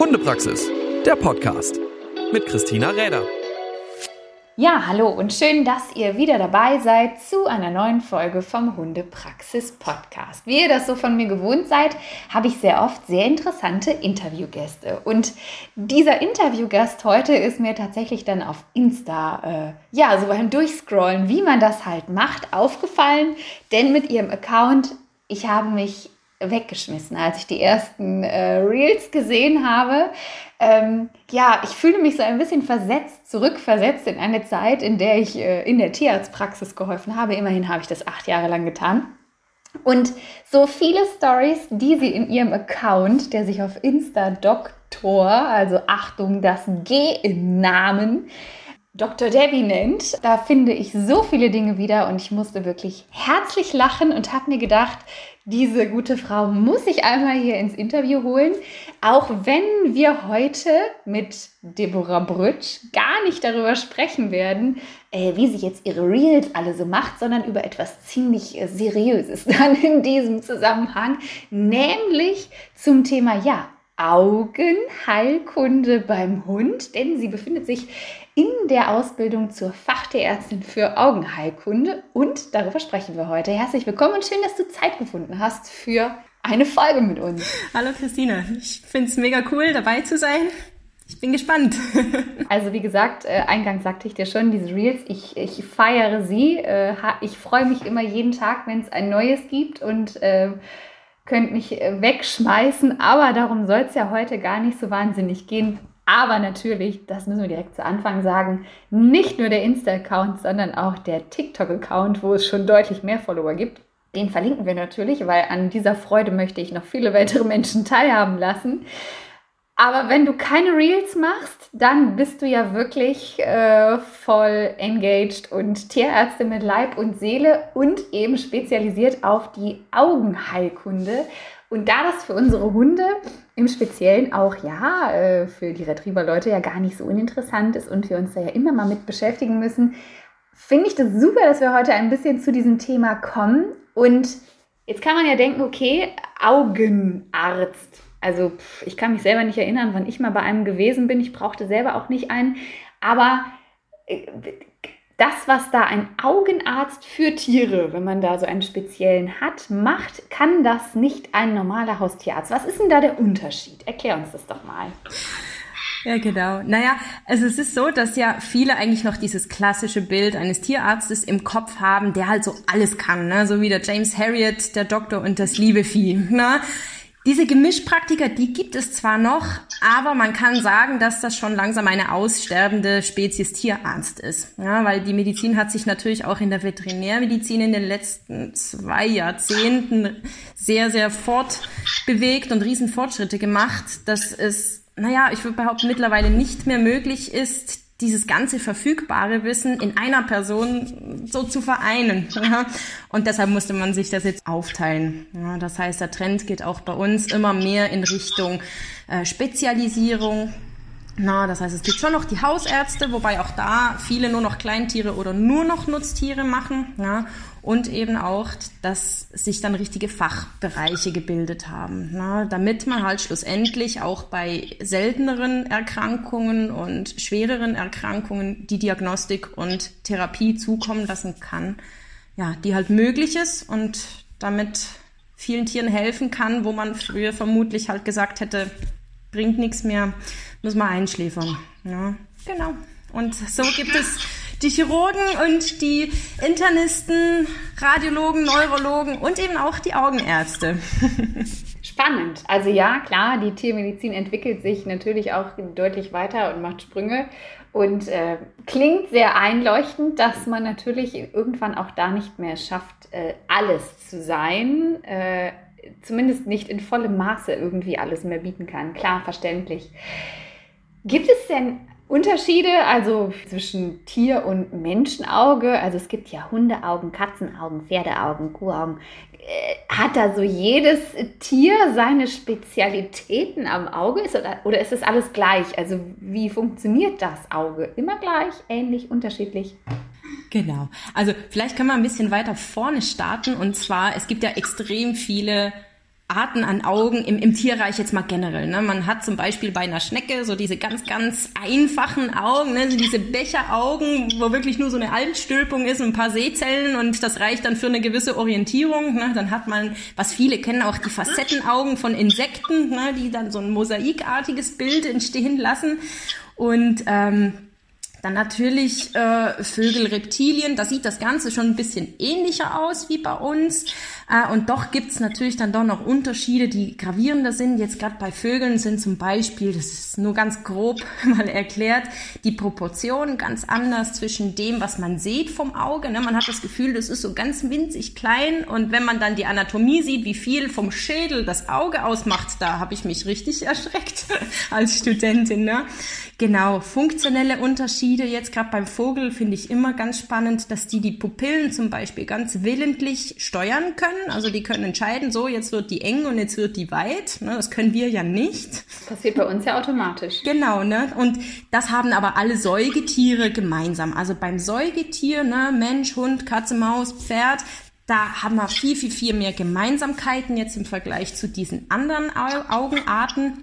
Hundepraxis, der Podcast mit Christina Räder. Ja, hallo und schön, dass ihr wieder dabei seid zu einer neuen Folge vom Hundepraxis Podcast. Wie ihr das so von mir gewohnt seid, habe ich sehr oft sehr interessante Interviewgäste. Und dieser Interviewgast heute ist mir tatsächlich dann auf Insta, äh, ja, so beim Durchscrollen, wie man das halt macht, aufgefallen. Denn mit ihrem Account, ich habe mich weggeschmissen, als ich die ersten äh, Reels gesehen habe. Ähm, ja, ich fühle mich so ein bisschen versetzt, zurückversetzt in eine Zeit, in der ich äh, in der Tierarztpraxis geholfen habe. Immerhin habe ich das acht Jahre lang getan. Und so viele Stories, die sie in ihrem Account, der sich auf Insta Doktor, also Achtung, das G im Namen, Dr. Debbie nennt. Da finde ich so viele Dinge wieder und ich musste wirklich herzlich lachen und habe mir gedacht, diese gute Frau muss ich einmal hier ins Interview holen, auch wenn wir heute mit Deborah Brütsch gar nicht darüber sprechen werden, äh, wie sie jetzt ihre Reels alle so macht, sondern über etwas ziemlich äh, Seriöses dann in diesem Zusammenhang, nämlich zum Thema, ja, Augenheilkunde beim Hund, denn sie befindet sich in der Ausbildung zur Fachtierärztin für Augenheilkunde und darüber sprechen wir heute. Herzlich willkommen und schön, dass du Zeit gefunden hast für eine Folge mit uns. Hallo Christine, ich finde es mega cool dabei zu sein. Ich bin gespannt. Also wie gesagt, äh, eingangs sagte ich dir schon, diese Reels, ich, ich feiere sie. Äh, ich freue mich immer jeden Tag, wenn es ein neues gibt und äh, könnt mich äh, wegschmeißen, aber darum soll es ja heute gar nicht so wahnsinnig gehen. Aber natürlich, das müssen wir direkt zu Anfang sagen, nicht nur der Insta-Account, sondern auch der TikTok-Account, wo es schon deutlich mehr Follower gibt. Den verlinken wir natürlich, weil an dieser Freude möchte ich noch viele weitere Menschen teilhaben lassen. Aber wenn du keine Reels machst, dann bist du ja wirklich äh, voll engaged und Tierärzte mit Leib und Seele und eben spezialisiert auf die Augenheilkunde. Und da das für unsere Hunde im Speziellen auch ja äh, für die Retriever-Leute ja gar nicht so uninteressant ist und wir uns da ja immer mal mit beschäftigen müssen, finde ich das super, dass wir heute ein bisschen zu diesem Thema kommen. Und jetzt kann man ja denken, okay, Augenarzt also ich kann mich selber nicht erinnern, wann ich mal bei einem gewesen bin. Ich brauchte selber auch nicht einen. Aber äh, das, was da ein Augenarzt für Tiere, wenn man da so einen speziellen hat, macht, kann das nicht ein normaler Haustierarzt. Was ist denn da der Unterschied? Erklär uns das doch mal. Ja, genau. Naja, also es ist so, dass ja viele eigentlich noch dieses klassische Bild eines Tierarztes im Kopf haben, der halt so alles kann, ne? so wie der James Harriet, der Doktor und das liebe Vieh. Ne? Diese Gemischpraktiker, die gibt es zwar noch, aber man kann sagen, dass das schon langsam eine aussterbende Spezies Tierarzt ist. Ja, weil die Medizin hat sich natürlich auch in der Veterinärmedizin in den letzten zwei Jahrzehnten sehr, sehr fortbewegt und Riesenfortschritte gemacht, dass es, naja, ich würde behaupten, mittlerweile nicht mehr möglich ist, dieses ganze verfügbare Wissen in einer Person so zu vereinen. Ja? Und deshalb musste man sich das jetzt aufteilen. Ja, das heißt, der Trend geht auch bei uns immer mehr in Richtung äh, Spezialisierung. Na, das heißt, es gibt schon noch die Hausärzte, wobei auch da viele nur noch Kleintiere oder nur noch Nutztiere machen. Ja? Und eben auch, dass sich dann richtige Fachbereiche gebildet haben, na, damit man halt schlussendlich auch bei selteneren Erkrankungen und schwereren Erkrankungen die Diagnostik und Therapie zukommen lassen kann, ja, die halt möglich ist und damit vielen Tieren helfen kann, wo man früher vermutlich halt gesagt hätte, bringt nichts mehr, muss man einschläfern. Ja, genau. Und so gibt es die Chirurgen und die Internisten, Radiologen, Neurologen und eben auch die Augenärzte. Spannend. Also ja, klar, die Tiermedizin entwickelt sich natürlich auch deutlich weiter und macht Sprünge und äh, klingt sehr einleuchtend, dass man natürlich irgendwann auch da nicht mehr schafft, äh, alles zu sein. Äh, zumindest nicht in vollem Maße irgendwie alles mehr bieten kann. Klar, verständlich. Gibt es denn Unterschiede, also zwischen Tier- und Menschenauge. Also es gibt ja Hundeaugen, Katzenaugen, Pferdeaugen, Kuhaugen. Äh, hat da so jedes Tier seine Spezialitäten am Auge? Ist oder, oder ist es alles gleich? Also wie funktioniert das Auge? Immer gleich, ähnlich, unterschiedlich? Genau. Also vielleicht können wir ein bisschen weiter vorne starten. Und zwar, es gibt ja extrem viele Arten an Augen im, im Tierreich jetzt mal generell. Ne? Man hat zum Beispiel bei einer Schnecke so diese ganz, ganz einfachen Augen, ne? so diese Becheraugen, wo wirklich nur so eine Altstülpung ist, ein paar Sehzellen und das reicht dann für eine gewisse Orientierung. Ne? Dann hat man, was viele kennen, auch die Facettenaugen von Insekten, ne? die dann so ein mosaikartiges Bild entstehen lassen. Und ähm, dann natürlich äh, Vögel, Reptilien, da sieht das Ganze schon ein bisschen ähnlicher aus wie bei uns. Äh, und doch gibt's natürlich dann doch noch Unterschiede, die gravierender sind. Jetzt gerade bei Vögeln sind zum Beispiel, das ist nur ganz grob mal erklärt, die Proportionen ganz anders zwischen dem, was man sieht vom Auge. Ne? Man hat das Gefühl, das ist so ganz winzig klein. Und wenn man dann die Anatomie sieht, wie viel vom Schädel das Auge ausmacht, da habe ich mich richtig erschreckt als Studentin. Ne? Genau, funktionelle Unterschiede jetzt gerade beim Vogel finde ich immer ganz spannend, dass die die Pupillen zum Beispiel ganz willentlich steuern können. Also die können entscheiden, so jetzt wird die eng und jetzt wird die weit. Ne, das können wir ja nicht. Das passiert bei uns ja automatisch. Genau, ne? Und das haben aber alle Säugetiere gemeinsam. Also beim Säugetier, ne, Mensch, Hund, Katze, Maus, Pferd, da haben wir viel, viel, viel mehr Gemeinsamkeiten jetzt im Vergleich zu diesen anderen Augenarten.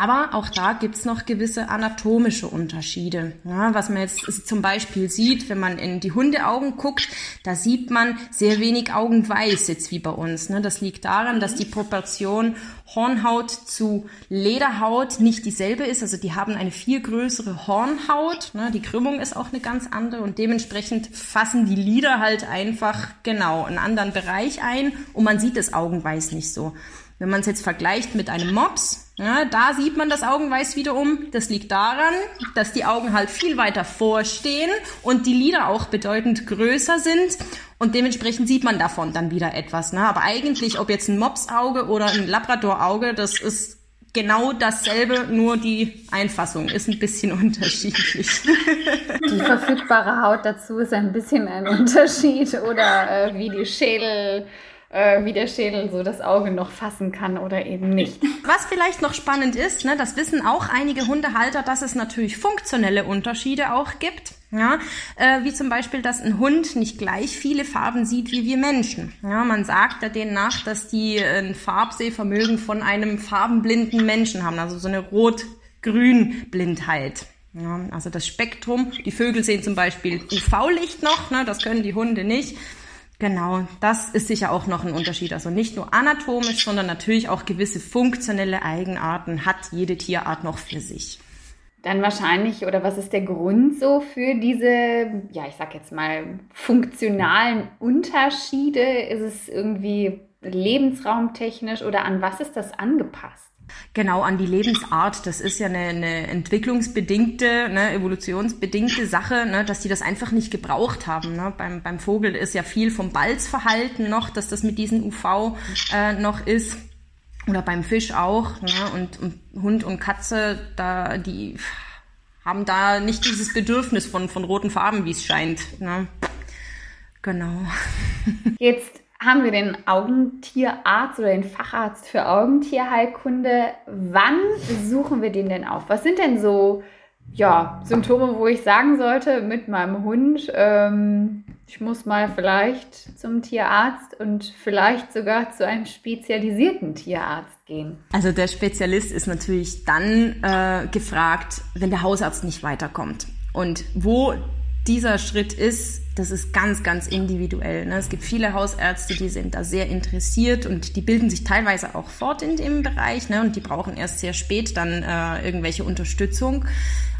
Aber auch da gibt's noch gewisse anatomische Unterschiede. Ja, was man jetzt zum Beispiel sieht, wenn man in die Hundeaugen guckt, da sieht man sehr wenig Augenweiß jetzt wie bei uns. Ne? Das liegt daran, dass die Proportion Hornhaut zu Lederhaut nicht dieselbe ist. Also die haben eine viel größere Hornhaut. Ne? Die Krümmung ist auch eine ganz andere und dementsprechend fassen die Lider halt einfach genau einen anderen Bereich ein und man sieht das Augenweiß nicht so. Wenn man es jetzt vergleicht mit einem Mops, ja, da sieht man das Augenweiß wiederum. Das liegt daran, dass die Augen halt viel weiter vorstehen und die Lider auch bedeutend größer sind. Und dementsprechend sieht man davon dann wieder etwas. Ne? Aber eigentlich, ob jetzt ein Mopsauge oder ein Labradorauge, das ist genau dasselbe, nur die Einfassung ist ein bisschen unterschiedlich. Die verfügbare Haut dazu ist ein bisschen ein Unterschied oder äh, wie die Schädel äh, wie der Schädel so das Auge noch fassen kann oder eben nicht. Was vielleicht noch spannend ist, ne, das wissen auch einige Hundehalter, dass es natürlich funktionelle Unterschiede auch gibt. Ja, äh, wie zum Beispiel, dass ein Hund nicht gleich viele Farben sieht wie wir Menschen. Ja, man sagt ja denen nach, dass die ein Farbsehvermögen von einem farbenblinden Menschen haben, also so eine Rot-Grün-Blindheit. Ja, also das Spektrum. Die Vögel sehen zum Beispiel UV-Licht noch, ne, das können die Hunde nicht. Genau, das ist sicher auch noch ein Unterschied. Also nicht nur anatomisch, sondern natürlich auch gewisse funktionelle Eigenarten hat jede Tierart noch für sich. Dann wahrscheinlich, oder was ist der Grund so für diese, ja, ich sag jetzt mal, funktionalen Unterschiede? Ist es irgendwie lebensraumtechnisch oder an was ist das angepasst? Genau, an die Lebensart. Das ist ja eine, eine entwicklungsbedingte, ne, evolutionsbedingte Sache, ne, dass die das einfach nicht gebraucht haben. Ne. Beim, beim Vogel ist ja viel vom Balzverhalten noch, dass das mit diesen UV äh, noch ist. Oder beim Fisch auch. Ne, und, und Hund und Katze, da die haben da nicht dieses Bedürfnis von, von roten Farben, wie es scheint. Ne. Genau. Jetzt haben wir den Augentierarzt oder den Facharzt für Augentierheilkunde. Wann suchen wir den denn auf? Was sind denn so ja, Symptome, wo ich sagen sollte mit meinem Hund, ähm, ich muss mal vielleicht zum Tierarzt und vielleicht sogar zu einem spezialisierten Tierarzt gehen? Also der Spezialist ist natürlich dann äh, gefragt, wenn der Hausarzt nicht weiterkommt. Und wo dieser Schritt ist, das ist ganz, ganz individuell. Ne? Es gibt viele Hausärzte, die sind da sehr interessiert und die bilden sich teilweise auch fort in dem Bereich ne? und die brauchen erst sehr spät dann äh, irgendwelche Unterstützung.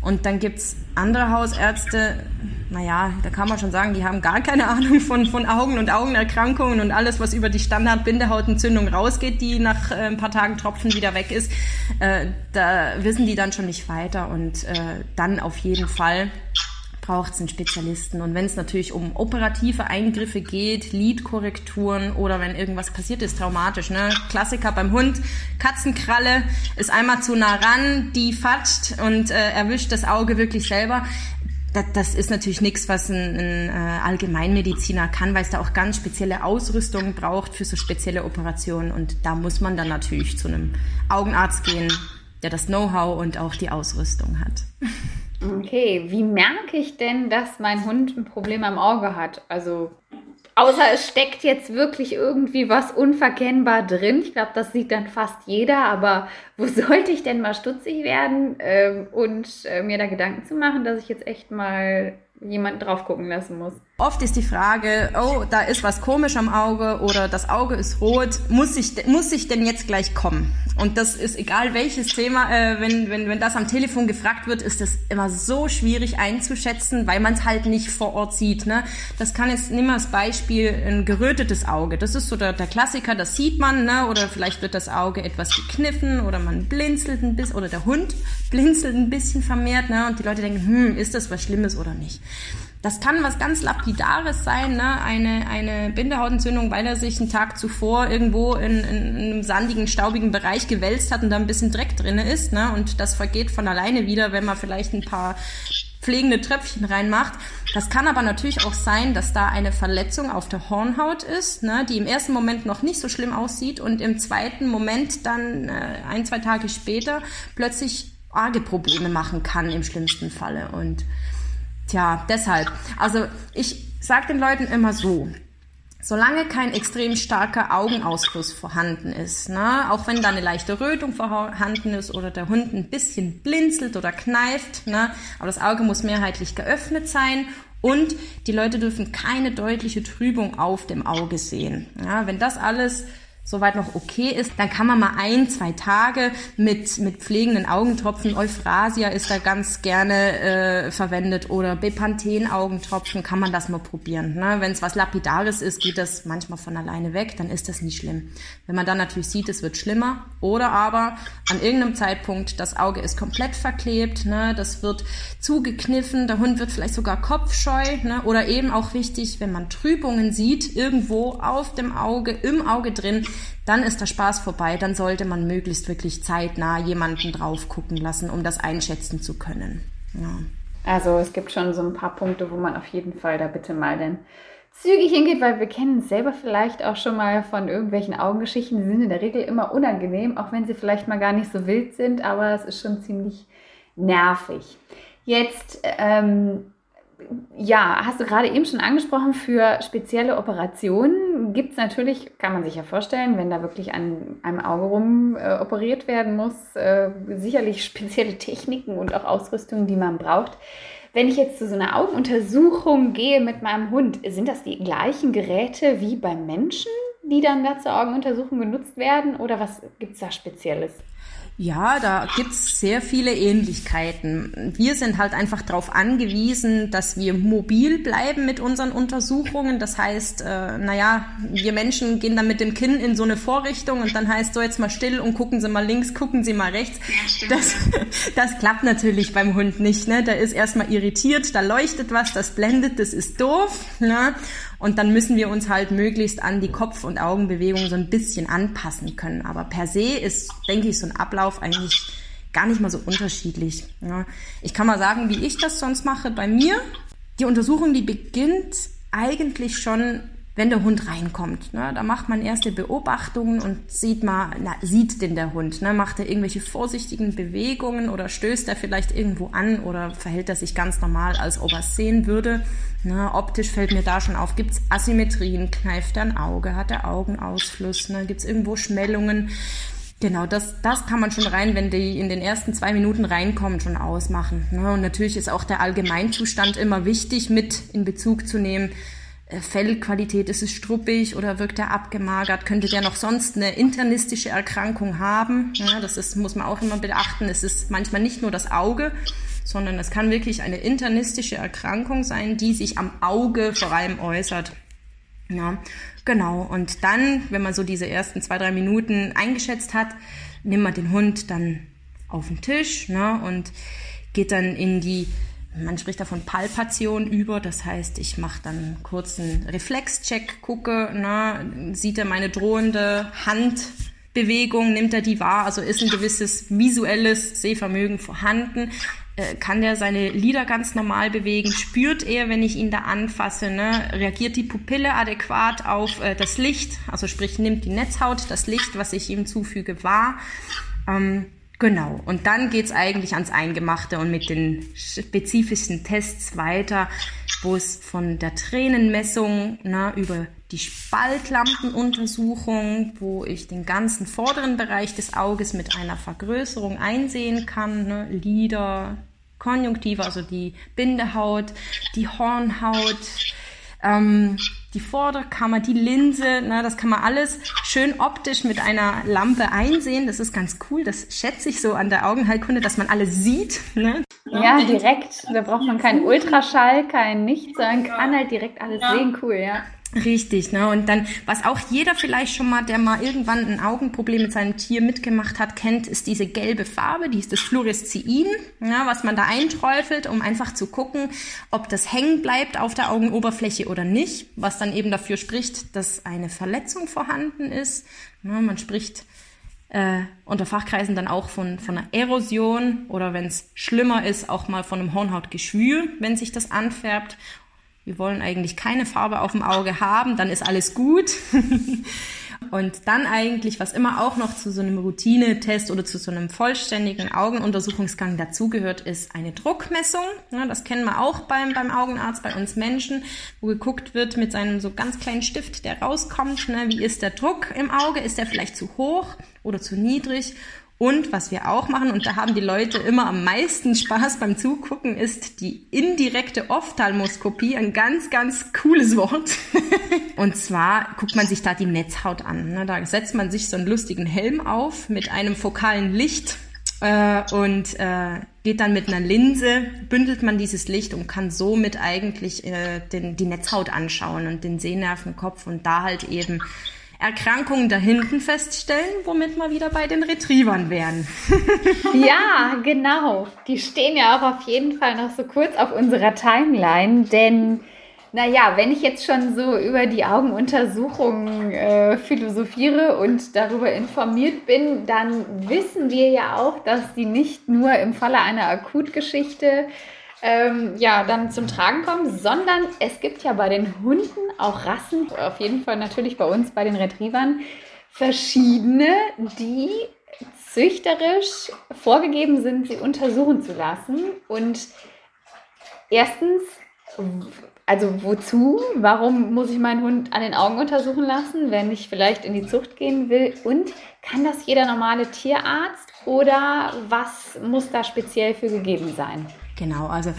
Und dann gibt's andere Hausärzte, naja, da kann man schon sagen, die haben gar keine Ahnung von, von Augen und Augenerkrankungen und alles, was über die Standard-Bindehautentzündung rausgeht, die nach äh, ein paar Tagen Tropfen wieder weg ist. Äh, da wissen die dann schon nicht weiter und äh, dann auf jeden Fall braucht es einen Spezialisten. Und wenn es natürlich um operative Eingriffe geht, Lidkorrekturen oder wenn irgendwas passiert ist, traumatisch. Ne? Klassiker beim Hund, Katzenkralle ist einmal zu nah ran, die fatscht und äh, erwischt das Auge wirklich selber. Das, das ist natürlich nichts, was ein, ein äh, Allgemeinmediziner kann, weil es da auch ganz spezielle Ausrüstung braucht für so spezielle Operationen. Und da muss man dann natürlich zu einem Augenarzt gehen, der das Know-how und auch die Ausrüstung hat. Okay, wie merke ich denn, dass mein Hund ein Problem am Auge hat? Also Außer es steckt jetzt wirklich irgendwie was unverkennbar drin. Ich glaube, das sieht dann fast jeder. Aber wo sollte ich denn mal stutzig werden ähm, und äh, mir da Gedanken zu machen, dass ich jetzt echt mal jemanden drauf gucken lassen muss. Oft ist die Frage, oh, da ist was komisch am Auge oder das Auge ist rot, muss ich, muss ich denn jetzt gleich kommen? Und das ist egal welches Thema, äh, wenn, wenn, wenn das am Telefon gefragt wird, ist das immer so schwierig einzuschätzen, weil man es halt nicht vor Ort sieht. Ne? Das kann jetzt, nimm mal als Beispiel ein gerötetes Auge. Das ist so der, der Klassiker, das sieht man, ne? oder vielleicht wird das Auge etwas gekniffen oder man blinzelt ein bisschen, oder der Hund blinzelt ein bisschen vermehrt ne? und die Leute denken, hm, ist das was Schlimmes oder nicht? Das kann was ganz Lapidares sein, ne? eine, eine Bindehautentzündung, weil er sich einen Tag zuvor irgendwo in, in, in einem sandigen, staubigen Bereich gewälzt hat und da ein bisschen Dreck drin ist. Ne? Und das vergeht von alleine wieder, wenn man vielleicht ein paar pflegende Tröpfchen reinmacht. Das kann aber natürlich auch sein, dass da eine Verletzung auf der Hornhaut ist, ne, die im ersten Moment noch nicht so schlimm aussieht und im zweiten Moment dann äh, ein, zwei Tage später plötzlich arge Probleme machen kann im schlimmsten Falle. Und Tja, deshalb. Also ich sage den Leuten immer so, solange kein extrem starker Augenausfluss vorhanden ist, ne, auch wenn da eine leichte Rötung vorhanden ist oder der Hund ein bisschen blinzelt oder kneift, ne, aber das Auge muss mehrheitlich geöffnet sein und die Leute dürfen keine deutliche Trübung auf dem Auge sehen. Ja, wenn das alles soweit noch okay ist, dann kann man mal ein, zwei Tage mit, mit pflegenden Augentropfen, Euphrasia ist da ganz gerne äh, verwendet oder Bepanthen-Augentropfen, kann man das mal probieren. Ne? Wenn es was Lapidares ist, geht das manchmal von alleine weg, dann ist das nicht schlimm. Wenn man dann natürlich sieht, es wird schlimmer oder aber an irgendeinem Zeitpunkt, das Auge ist komplett verklebt, ne? das wird zugekniffen, der Hund wird vielleicht sogar kopfscheu ne? oder eben auch wichtig, wenn man Trübungen sieht, irgendwo auf dem Auge, im Auge drin, dann ist der Spaß vorbei. Dann sollte man möglichst wirklich zeitnah jemanden drauf gucken lassen, um das einschätzen zu können. Ja. Also es gibt schon so ein paar Punkte, wo man auf jeden Fall da bitte mal dann zügig hingeht, weil wir kennen es selber vielleicht auch schon mal von irgendwelchen Augengeschichten. Die sind in der Regel immer unangenehm, auch wenn sie vielleicht mal gar nicht so wild sind, aber es ist schon ziemlich nervig. Jetzt ähm, ja, hast du gerade eben schon angesprochen, für spezielle Operationen gibt es natürlich, kann man sich ja vorstellen, wenn da wirklich an einem Auge rum äh, operiert werden muss, äh, sicherlich spezielle Techniken und auch Ausrüstungen, die man braucht. Wenn ich jetzt zu so einer Augenuntersuchung gehe mit meinem Hund, sind das die gleichen Geräte wie beim Menschen, die dann da zur Augenuntersuchung genutzt werden oder was gibt es da Spezielles? Ja, da gibt's sehr viele Ähnlichkeiten. Wir sind halt einfach darauf angewiesen, dass wir mobil bleiben mit unseren Untersuchungen. Das heißt, äh, naja, wir Menschen gehen dann mit dem Kinn in so eine Vorrichtung und dann heißt so jetzt mal still und gucken Sie mal links, gucken Sie mal rechts. Das, das klappt natürlich beim Hund nicht. Ne? Der ist erstmal irritiert, da leuchtet was, das blendet, das ist doof. Ne? Und dann müssen wir uns halt möglichst an die Kopf- und Augenbewegung so ein bisschen anpassen können. Aber per se ist, denke ich, so ein Ablauf eigentlich gar nicht mal so unterschiedlich. Ja. Ich kann mal sagen, wie ich das sonst mache bei mir. Die Untersuchung, die beginnt eigentlich schon wenn der Hund reinkommt. Ne? Da macht man erste Beobachtungen und sieht mal, na, sieht denn der Hund? Ne? Macht er irgendwelche vorsichtigen Bewegungen oder stößt er vielleicht irgendwo an oder verhält er sich ganz normal, als ob er es sehen würde? Ne? Optisch fällt mir da schon auf, gibt es Asymmetrien, kneift er ein Auge, hat er Augenausfluss, ne? gibt es irgendwo Schmellungen? Genau, das, das kann man schon rein, wenn die in den ersten zwei Minuten reinkommen, schon ausmachen. Ne? Und natürlich ist auch der Allgemeinzustand immer wichtig mit in Bezug zu nehmen. Äh, Fellqualität, ist es struppig oder wirkt er abgemagert? Könnte der noch sonst eine internistische Erkrankung haben? Ja, das ist, muss man auch immer beachten. Es ist manchmal nicht nur das Auge, sondern es kann wirklich eine internistische Erkrankung sein, die sich am Auge vor allem äußert. Ja, genau. Und dann, wenn man so diese ersten zwei, drei Minuten eingeschätzt hat, nimmt man den Hund dann auf den Tisch ne, und geht dann in die man spricht davon Palpation über, das heißt, ich mache dann kurz einen Reflexcheck, gucke, ne, sieht er meine drohende Handbewegung, nimmt er die wahr, also ist ein gewisses visuelles Sehvermögen vorhanden, äh, kann der seine Lider ganz normal bewegen, spürt er, wenn ich ihn da anfasse, ne, reagiert die Pupille adäquat auf äh, das Licht, also sprich nimmt die Netzhaut das Licht, was ich ihm zufüge, wahr. Ähm, Genau, und dann geht's eigentlich ans Eingemachte und mit den spezifischen Tests weiter, wo es von der Tränenmessung na, über die Spaltlampenuntersuchung, wo ich den ganzen vorderen Bereich des Auges mit einer Vergrößerung einsehen kann, ne, Lider, Konjunktive, also die Bindehaut, die Hornhaut, ähm, die Vorderkammer, die Linse, ne, das kann man alles schön optisch mit einer Lampe einsehen. Das ist ganz cool. Das schätze ich so an der Augenheilkunde, dass man alles sieht. Ne? Ja, direkt. Da braucht man keinen Ultraschall, kein Nichts, sondern kann halt direkt alles ja. sehen. Cool, ja. Richtig, ne? Und dann, was auch jeder vielleicht schon mal, der mal irgendwann ein Augenproblem mit seinem Tier mitgemacht hat, kennt, ist diese gelbe Farbe, die ist das Fluorescein, ja, was man da einträufelt, um einfach zu gucken, ob das hängen bleibt auf der Augenoberfläche oder nicht, was dann eben dafür spricht, dass eine Verletzung vorhanden ist. Ja, man spricht äh, unter Fachkreisen dann auch von, von einer Erosion oder wenn es schlimmer ist, auch mal von einem Hornhautgeschwür, wenn sich das anfärbt wir wollen eigentlich keine Farbe auf dem Auge haben, dann ist alles gut. Und dann eigentlich, was immer auch noch zu so einem Routinetest oder zu so einem vollständigen Augenuntersuchungsgang dazugehört, ist eine Druckmessung. Ja, das kennen wir auch beim, beim Augenarzt, bei uns Menschen, wo geguckt wird mit seinem so ganz kleinen Stift, der rauskommt. Ne, wie ist der Druck im Auge? Ist der vielleicht zu hoch oder zu niedrig? Und was wir auch machen, und da haben die Leute immer am meisten Spaß beim Zugucken, ist die indirekte Ophthalmoskopie, ein ganz, ganz cooles Wort. und zwar guckt man sich da die Netzhaut an. Ne? Da setzt man sich so einen lustigen Helm auf mit einem fokalen Licht äh, und äh, geht dann mit einer Linse, bündelt man dieses Licht und kann somit eigentlich äh, den, die Netzhaut anschauen und den Sehnervenkopf und da halt eben Erkrankungen da hinten feststellen, womit wir wieder bei den Retrievern wären. ja, genau. Die stehen ja auch auf jeden Fall noch so kurz auf unserer Timeline, denn naja, wenn ich jetzt schon so über die Augenuntersuchungen äh, philosophiere und darüber informiert bin, dann wissen wir ja auch, dass die nicht nur im Falle einer Akutgeschichte ähm, ja, dann zum Tragen kommen, sondern es gibt ja bei den Hunden auch Rassen, auf jeden Fall natürlich bei uns bei den Retrievern, verschiedene, die züchterisch vorgegeben sind, sie untersuchen zu lassen. Und erstens, also wozu? Warum muss ich meinen Hund an den Augen untersuchen lassen, wenn ich vielleicht in die Zucht gehen will? Und kann das jeder normale Tierarzt oder was muss da speziell für gegeben sein? Genau, also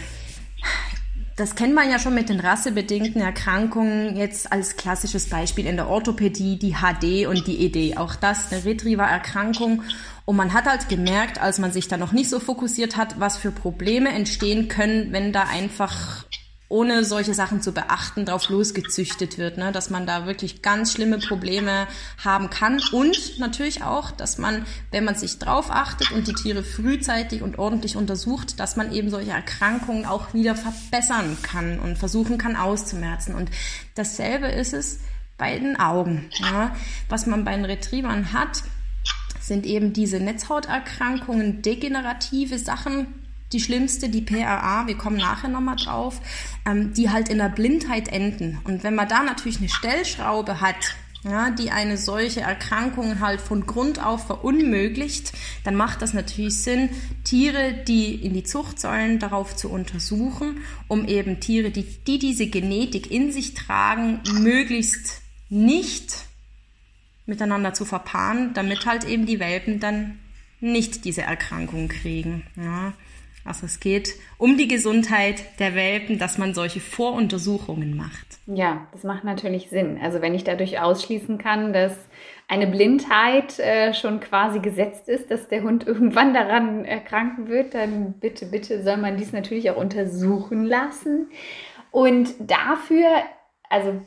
das kennt man ja schon mit den rassebedingten Erkrankungen. Jetzt als klassisches Beispiel in der Orthopädie die HD und die ED. Auch das eine Retriever-Erkrankung. Und man hat halt gemerkt, als man sich da noch nicht so fokussiert hat, was für Probleme entstehen können, wenn da einfach ohne solche Sachen zu beachten, drauf losgezüchtet wird, ne? dass man da wirklich ganz schlimme Probleme haben kann und natürlich auch, dass man, wenn man sich drauf achtet und die Tiere frühzeitig und ordentlich untersucht, dass man eben solche Erkrankungen auch wieder verbessern kann und versuchen kann auszumerzen. Und dasselbe ist es bei den Augen. Ja? Was man bei den Retrievern hat, sind eben diese Netzhauterkrankungen, degenerative Sachen, die schlimmste, die PRA, wir kommen nachher nochmal drauf, ähm, die halt in der Blindheit enden. Und wenn man da natürlich eine Stellschraube hat, ja, die eine solche Erkrankung halt von Grund auf verunmöglicht, dann macht das natürlich Sinn, Tiere, die in die Zucht sollen, darauf zu untersuchen, um eben Tiere, die, die diese Genetik in sich tragen, möglichst nicht miteinander zu verpaaren, damit halt eben die Welpen dann nicht diese Erkrankung kriegen. Ja. Also es geht um die Gesundheit der Welpen, dass man solche Voruntersuchungen macht. Ja, das macht natürlich Sinn. Also wenn ich dadurch ausschließen kann, dass eine Blindheit äh, schon quasi gesetzt ist, dass der Hund irgendwann daran erkranken wird, dann bitte, bitte soll man dies natürlich auch untersuchen lassen. Und dafür, also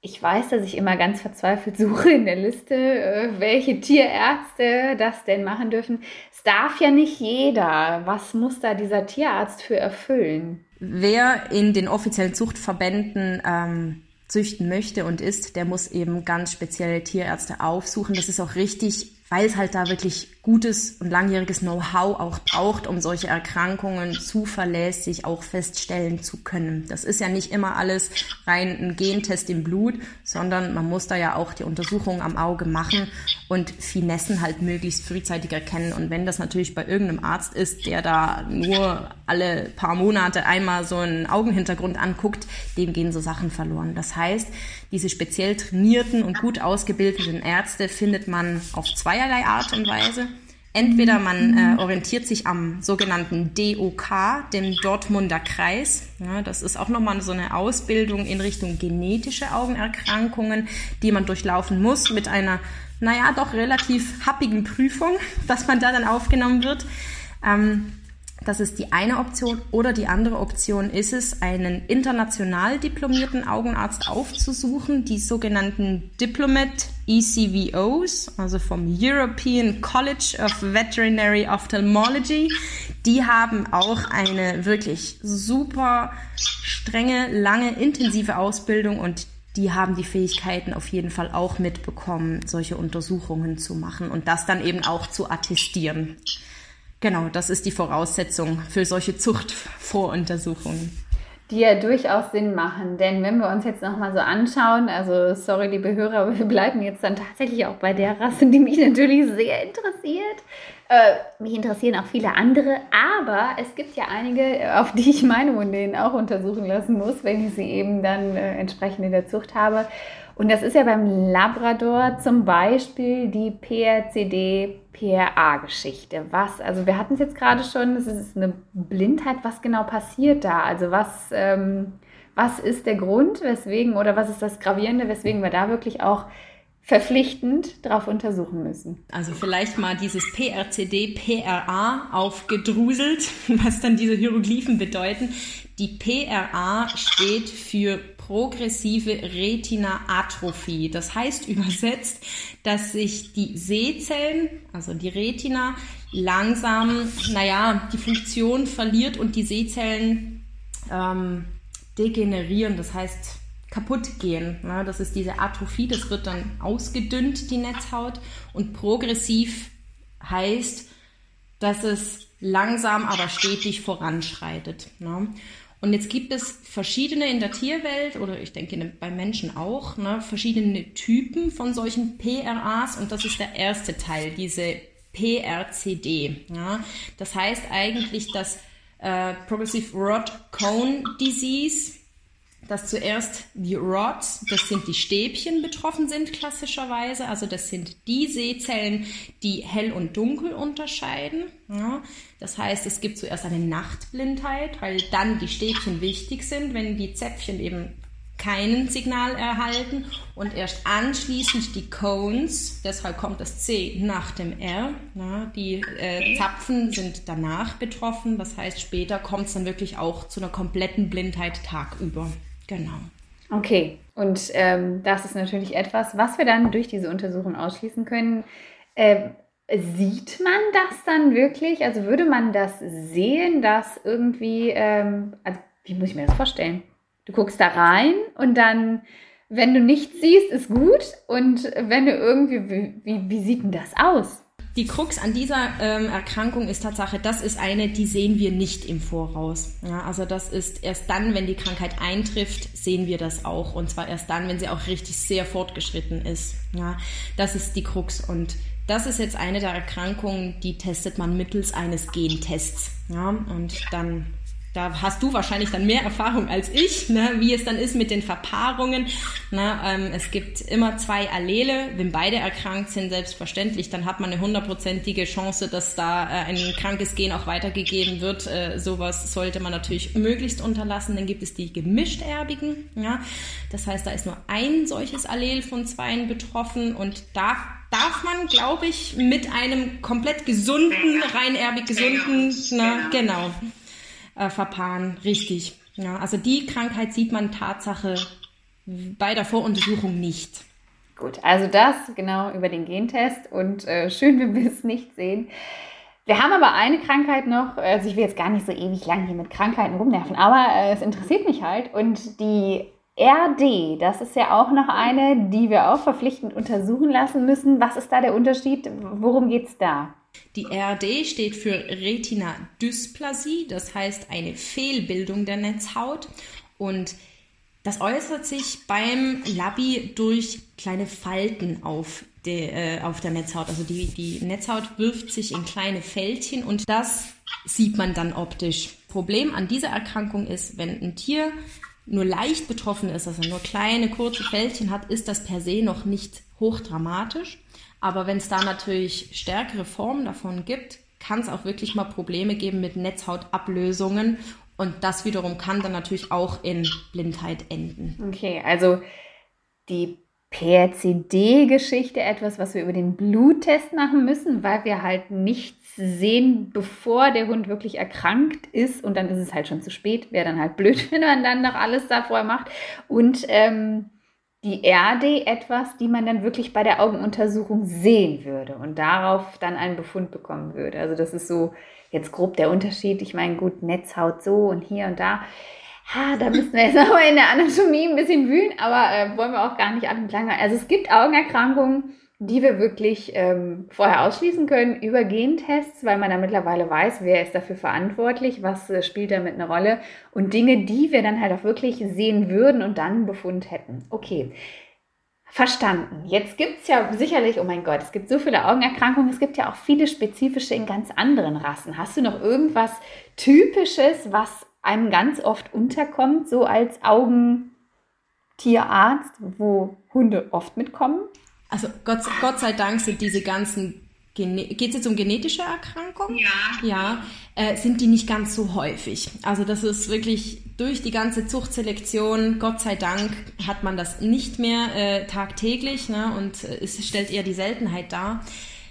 ich weiß, dass ich immer ganz verzweifelt suche in der Liste, äh, welche Tierärzte das denn machen dürfen. Es darf ja nicht jeder. Was muss da dieser Tierarzt für erfüllen? Wer in den offiziellen Zuchtverbänden ähm, züchten möchte und ist, der muss eben ganz spezielle Tierärzte aufsuchen. Das ist auch richtig weil es halt da wirklich gutes und langjähriges Know-how auch braucht, um solche Erkrankungen zuverlässig auch feststellen zu können. Das ist ja nicht immer alles rein ein Gentest im Blut, sondern man muss da ja auch die Untersuchungen am Auge machen und Finessen halt möglichst frühzeitig erkennen. Und wenn das natürlich bei irgendeinem Arzt ist, der da nur alle paar Monate einmal so einen Augenhintergrund anguckt, dem gehen so Sachen verloren. Das heißt, diese speziell trainierten und gut ausgebildeten Ärzte findet man auf zweierlei Art und Weise. Entweder man äh, orientiert sich am sogenannten DOK, dem Dortmunder Kreis. Ja, das ist auch nochmal so eine Ausbildung in Richtung genetische Augenerkrankungen, die man durchlaufen muss mit einer, naja, doch relativ happigen Prüfung, dass man da dann aufgenommen wird. Ähm, das ist die eine Option. Oder die andere Option ist es, einen international diplomierten Augenarzt aufzusuchen, die sogenannten Diplomat ECVOs, also vom European College of Veterinary Ophthalmology. Die haben auch eine wirklich super strenge, lange, intensive Ausbildung und die haben die Fähigkeiten auf jeden Fall auch mitbekommen, solche Untersuchungen zu machen und das dann eben auch zu attestieren. Genau, das ist die Voraussetzung für solche Zuchtvoruntersuchungen. Die ja durchaus Sinn machen, denn wenn wir uns jetzt nochmal so anschauen, also sorry liebe Hörer, aber wir bleiben jetzt dann tatsächlich auch bei der Rasse, die mich natürlich sehr interessiert. Äh, mich interessieren auch viele andere, aber es gibt ja einige, auf die ich meine Hunde auch untersuchen lassen muss, wenn ich sie eben dann äh, entsprechend in der Zucht habe. Und das ist ja beim Labrador zum Beispiel die PRCD-PRA-Geschichte. Was, also wir hatten es jetzt gerade schon, es ist eine Blindheit. Was genau passiert da? Also was, ähm, was ist der Grund, weswegen oder was ist das Gravierende, weswegen wir da wirklich auch verpflichtend darauf untersuchen müssen. Also vielleicht mal dieses PRCD, PRA aufgedruselt, was dann diese Hieroglyphen bedeuten. Die PRA steht für progressive Retina-Atrophie. Das heißt übersetzt, dass sich die Sehzellen, also die Retina, langsam, naja, die Funktion verliert und die Sehzellen ähm, degenerieren, das heißt kaputt gehen. Ja, das ist diese Atrophie, das wird dann ausgedünnt, die Netzhaut. Und progressiv heißt, dass es langsam, aber stetig voranschreitet. Ne? Und jetzt gibt es verschiedene in der Tierwelt oder ich denke bei Menschen auch, ne, verschiedene Typen von solchen PRAs und das ist der erste Teil, diese PRCD. Ja. Das heißt eigentlich, dass äh, Progressive Rod Cone Disease dass zuerst die Rods, das sind die Stäbchen betroffen sind klassischerweise, also das sind die Sehzellen, die hell und dunkel unterscheiden. Ja, das heißt, es gibt zuerst eine Nachtblindheit, weil dann die Stäbchen wichtig sind, wenn die Zäpfchen eben keinen Signal erhalten. Und erst anschließend die Cones, deshalb kommt das C nach dem R, ja, die äh, Zapfen sind danach betroffen, das heißt später kommt es dann wirklich auch zu einer kompletten Blindheit tagüber. Genau. Okay, und ähm, das ist natürlich etwas, was wir dann durch diese Untersuchung ausschließen können. Äh, sieht man das dann wirklich? Also würde man das sehen, dass irgendwie, ähm, also wie muss ich mir das vorstellen? Du guckst da rein und dann, wenn du nichts siehst, ist gut. Und wenn du irgendwie, wie, wie, wie sieht denn das aus? Die Krux an dieser ähm, Erkrankung ist Tatsache, das ist eine, die sehen wir nicht im Voraus. Ja, also das ist erst dann, wenn die Krankheit eintrifft, sehen wir das auch. Und zwar erst dann, wenn sie auch richtig sehr fortgeschritten ist. Ja, das ist die Krux. Und das ist jetzt eine der Erkrankungen, die testet man mittels eines Gentests. Ja, und dann da hast du wahrscheinlich dann mehr Erfahrung als ich, ne, wie es dann ist mit den Verpaarungen. Ne, ähm, es gibt immer zwei Allele. Wenn beide erkrankt sind, selbstverständlich, dann hat man eine hundertprozentige Chance, dass da äh, ein krankes Gen auch weitergegeben wird. Äh, sowas sollte man natürlich möglichst unterlassen. Dann gibt es die gemischterbigen. Ja, das heißt, da ist nur ein solches Allel von zweien betroffen und da darf man, glaube ich, mit einem komplett gesunden, reinerbig gesunden, na, genau äh, verpaaren. Richtig. Ja, also die Krankheit sieht man Tatsache bei der Voruntersuchung nicht. Gut, also das genau über den Gentest und äh, schön, wenn wir es nicht sehen. Wir haben aber eine Krankheit noch, also ich will jetzt gar nicht so ewig lang hier mit Krankheiten rumnerven, aber äh, es interessiert mich halt und die RD, das ist ja auch noch eine, die wir auch verpflichtend untersuchen lassen müssen. Was ist da der Unterschied? Worum geht es da? Die RD steht für Retinadysplasie, das heißt eine Fehlbildung der Netzhaut. Und das äußert sich beim Labi durch kleine Falten auf, de, äh, auf der Netzhaut. Also die, die Netzhaut wirft sich in kleine Fältchen und das sieht man dann optisch. Problem an dieser Erkrankung ist, wenn ein Tier nur leicht betroffen ist, also nur kleine, kurze Fältchen hat, ist das per se noch nicht hochdramatisch. Aber wenn es da natürlich stärkere Formen davon gibt, kann es auch wirklich mal Probleme geben mit Netzhautablösungen. Und das wiederum kann dann natürlich auch in Blindheit enden. Okay, also die PRCD-Geschichte etwas, was wir über den Bluttest machen müssen, weil wir halt nichts sehen, bevor der Hund wirklich erkrankt ist. Und dann ist es halt schon zu spät. Wäre dann halt blöd, wenn man dann noch alles da vorher macht. Und ähm, die Erde etwas, die man dann wirklich bei der Augenuntersuchung sehen würde und darauf dann einen Befund bekommen würde. Also das ist so jetzt grob der Unterschied. Ich meine, gut, Netzhaut so und hier und da. Ha, da müssen wir jetzt aber in der Anatomie ein bisschen wühlen, aber äh, wollen wir auch gar nicht anklagen. Also es gibt Augenerkrankungen, die wir wirklich ähm, vorher ausschließen können über Gentests, weil man da mittlerweile weiß, wer ist dafür verantwortlich, was äh, spielt damit eine Rolle und Dinge, die wir dann halt auch wirklich sehen würden und dann einen Befund hätten. Okay. Verstanden. Jetzt gibt es ja sicherlich, oh mein Gott, es gibt so viele Augenerkrankungen, es gibt ja auch viele spezifische in ganz anderen Rassen. Hast du noch irgendwas Typisches, was einem ganz oft unterkommt, so als Augentierarzt, wo Hunde oft mitkommen? Also Gott, Gott sei Dank sind diese ganzen Geht es jetzt um genetische Erkrankungen? Ja. Ja, äh, sind die nicht ganz so häufig. Also das ist wirklich durch die ganze Zuchtselektion, Gott sei Dank, hat man das nicht mehr äh, tagtäglich ne, und äh, es stellt eher die Seltenheit dar.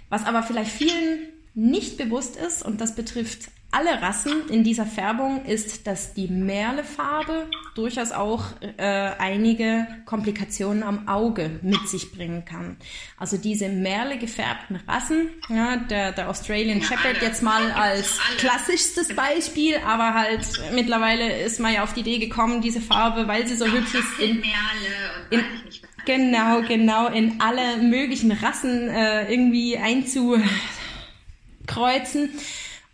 Was aber vielleicht vielen nicht bewusst ist, und das betrifft alle Rassen in dieser Färbung ist, dass die Merlefarbe durchaus auch äh, einige Komplikationen am Auge mit sich bringen kann. Also diese Merle gefärbten Rassen, ja, der, der Australian Shepherd jetzt mal als klassischstes Beispiel, aber halt mittlerweile ist man ja auf die Idee gekommen, diese Farbe, weil sie so hübsch ist, in, in, genau, genau, in alle möglichen Rassen äh, irgendwie einzukreuzen.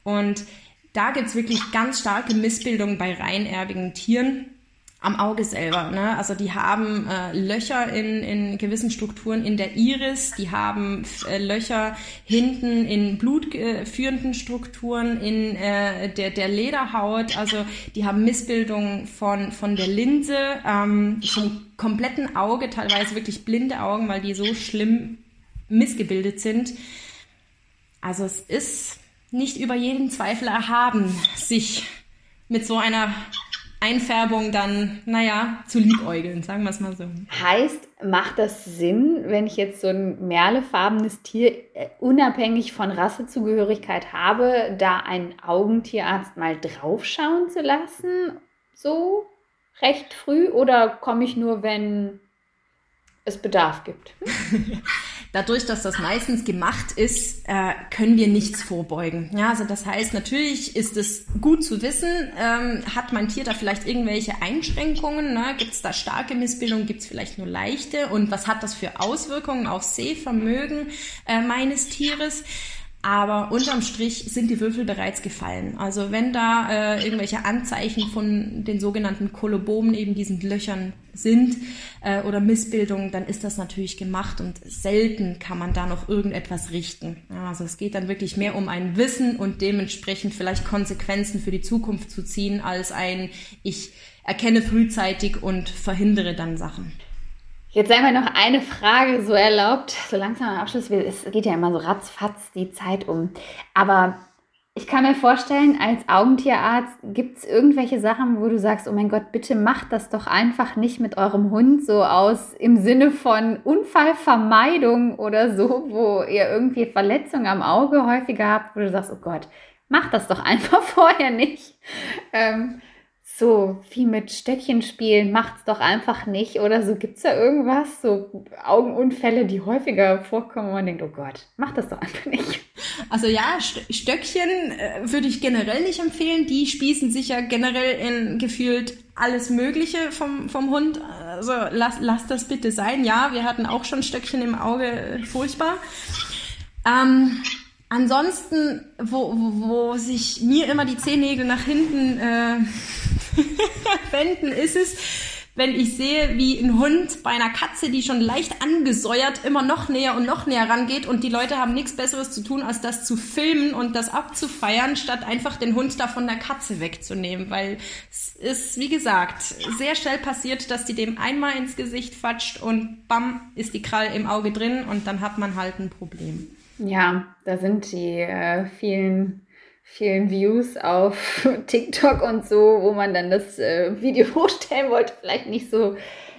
Und da gibt's wirklich ganz starke Missbildungen bei reinerbigen Tieren am Auge selber. Ne? Also die haben äh, Löcher in, in gewissen Strukturen in der Iris, die haben äh, Löcher hinten in blutführenden Strukturen in äh, der, der Lederhaut. Also die haben Missbildungen von, von der Linse, ähm, vom kompletten Auge, teilweise wirklich blinde Augen, weil die so schlimm missgebildet sind. Also es ist nicht über jeden Zweifel erhaben, sich mit so einer Einfärbung dann, naja, zu liebäugeln, sagen wir es mal so. Heißt, macht das Sinn, wenn ich jetzt so ein merlefarbenes Tier äh, unabhängig von Rassezugehörigkeit habe, da einen Augentierarzt mal draufschauen zu lassen? So recht früh oder komme ich nur, wenn es Bedarf gibt? dadurch, dass das meistens gemacht ist, äh, können wir nichts vorbeugen. Ja, also das heißt, natürlich ist es gut zu wissen, ähm, hat mein Tier da vielleicht irgendwelche Einschränkungen? Ne? Gibt es da starke Missbildungen? Gibt es vielleicht nur leichte? Und was hat das für Auswirkungen auf Sehvermögen äh, meines Tieres? Aber unterm Strich sind die Würfel bereits gefallen. Also wenn da äh, irgendwelche Anzeichen von den sogenannten Kolobomen, eben diesen Löchern sind äh, oder Missbildungen, dann ist das natürlich gemacht und selten kann man da noch irgendetwas richten. Also es geht dann wirklich mehr um ein Wissen und dementsprechend vielleicht Konsequenzen für die Zukunft zu ziehen, als ein ich erkenne frühzeitig und verhindere dann Sachen. Jetzt sei mal noch eine Frage so erlaubt, so langsam am Abschluss. Es geht ja immer so ratzfatz die Zeit um. Aber ich kann mir vorstellen, als Augentierarzt gibt es irgendwelche Sachen, wo du sagst, oh mein Gott, bitte macht das doch einfach nicht mit eurem Hund so aus im Sinne von Unfallvermeidung oder so, wo ihr irgendwie Verletzungen am Auge häufiger habt, wo du sagst, oh Gott, macht das doch einfach vorher nicht. Ähm, so viel mit Stöckchen spielen macht's doch einfach nicht oder so. Gibt's da irgendwas, so Augenunfälle, die häufiger vorkommen und man denkt, oh Gott, mach das doch einfach nicht. Also ja, Stöckchen äh, würde ich generell nicht empfehlen. Die spießen sich ja generell in gefühlt alles Mögliche vom, vom Hund. Also lass, lass das bitte sein. Ja, wir hatten auch schon Stöckchen im Auge, furchtbar. Ähm, ansonsten, wo, wo, wo sich mir immer die Zehennägel nach hinten äh, wenden, ist es, wenn ich sehe, wie ein Hund bei einer Katze, die schon leicht angesäuert, immer noch näher und noch näher rangeht und die Leute haben nichts Besseres zu tun, als das zu filmen und das abzufeiern, statt einfach den Hund da von der Katze wegzunehmen, weil es ist, wie gesagt, sehr schnell passiert, dass die dem einmal ins Gesicht fatscht und bam, ist die Krall im Auge drin und dann hat man halt ein Problem. Ja, da sind die äh, vielen vielen Views auf TikTok und so, wo man dann das äh, Video hochstellen wollte, vielleicht nicht so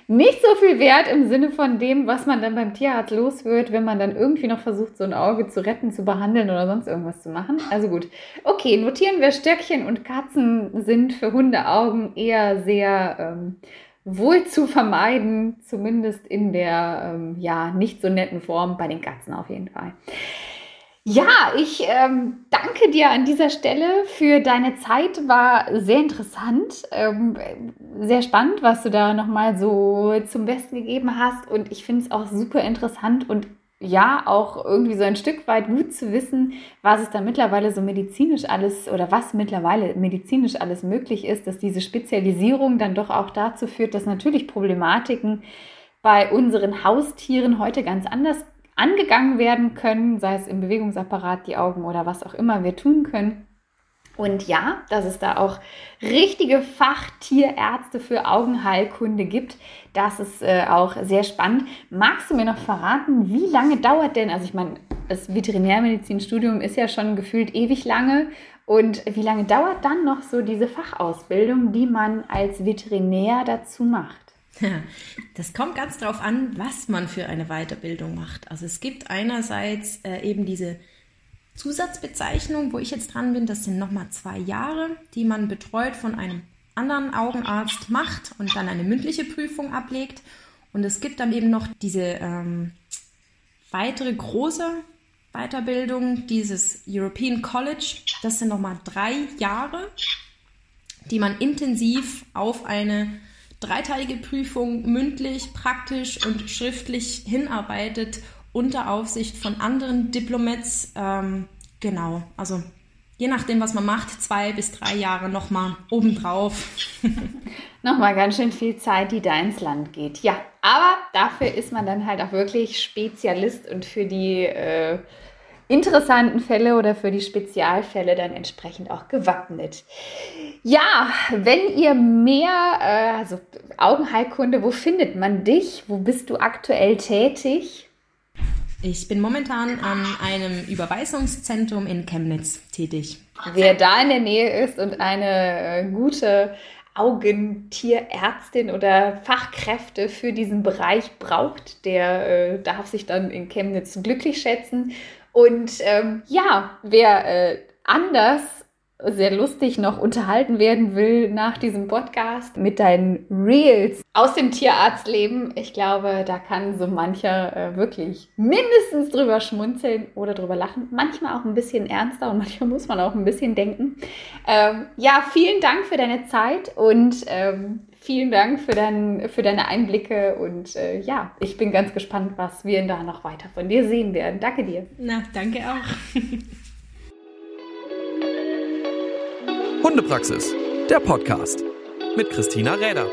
nicht so viel wert im Sinne von dem, was man dann beim Tierarzt los wird, wenn man dann irgendwie noch versucht, so ein Auge zu retten, zu behandeln oder sonst irgendwas zu machen. Also gut. Okay, notieren wir Stöckchen und Katzen sind für Hundeaugen eher sehr ähm, wohl zu vermeiden, zumindest in der ähm, ja nicht so netten Form bei den Katzen auf jeden Fall. Ja, ich ähm, danke dir an dieser Stelle für deine Zeit. War sehr interessant, ähm, sehr spannend, was du da nochmal so zum Besten gegeben hast. Und ich finde es auch super interessant und ja, auch irgendwie so ein Stück weit gut zu wissen, was es da mittlerweile so medizinisch alles oder was mittlerweile medizinisch alles möglich ist, dass diese Spezialisierung dann doch auch dazu führt, dass natürlich Problematiken bei unseren Haustieren heute ganz anders angegangen werden können, sei es im Bewegungsapparat, die Augen oder was auch immer wir tun können. Und ja, dass es da auch richtige Fachtierärzte für Augenheilkunde gibt, das ist äh, auch sehr spannend. Magst du mir noch verraten, wie lange dauert denn, also ich meine, das Veterinärmedizinstudium ist ja schon gefühlt ewig lange. Und wie lange dauert dann noch so diese Fachausbildung, die man als Veterinär dazu macht? Das kommt ganz darauf an, was man für eine Weiterbildung macht. Also es gibt einerseits äh, eben diese Zusatzbezeichnung, wo ich jetzt dran bin, das sind nochmal zwei Jahre, die man betreut von einem anderen Augenarzt macht und dann eine mündliche Prüfung ablegt. Und es gibt dann eben noch diese ähm, weitere große Weiterbildung, dieses European College. Das sind nochmal drei Jahre, die man intensiv auf eine dreiteilige Prüfung mündlich, praktisch und schriftlich hinarbeitet unter Aufsicht von anderen Diplomats. Ähm, genau, also je nachdem, was man macht, zwei bis drei Jahre nochmal obendrauf. nochmal ganz schön viel Zeit, die da ins Land geht. Ja, aber dafür ist man dann halt auch wirklich Spezialist und für die äh, interessanten Fälle oder für die Spezialfälle dann entsprechend auch gewappnet. Ja, wenn ihr mehr, äh, also Augenheilkunde, wo findet man dich? Wo bist du aktuell tätig? Ich bin momentan an einem Überweisungszentrum in Chemnitz tätig. Wer da in der Nähe ist und eine äh, gute Augentierärztin oder Fachkräfte für diesen Bereich braucht, der äh, darf sich dann in Chemnitz glücklich schätzen. Und ähm, ja, wer äh, anders sehr lustig noch unterhalten werden will nach diesem Podcast mit deinen Reels aus dem Tierarztleben, ich glaube, da kann so mancher äh, wirklich mindestens drüber schmunzeln oder drüber lachen. Manchmal auch ein bisschen ernster und manchmal muss man auch ein bisschen denken. Ähm, ja, vielen Dank für deine Zeit und ähm, vielen Dank für, dein, für deine Einblicke und äh, ja, ich bin ganz gespannt, was wir da noch weiter von dir sehen werden. Danke dir. Na, danke auch. Hundepraxis, der Podcast mit Christina Räder.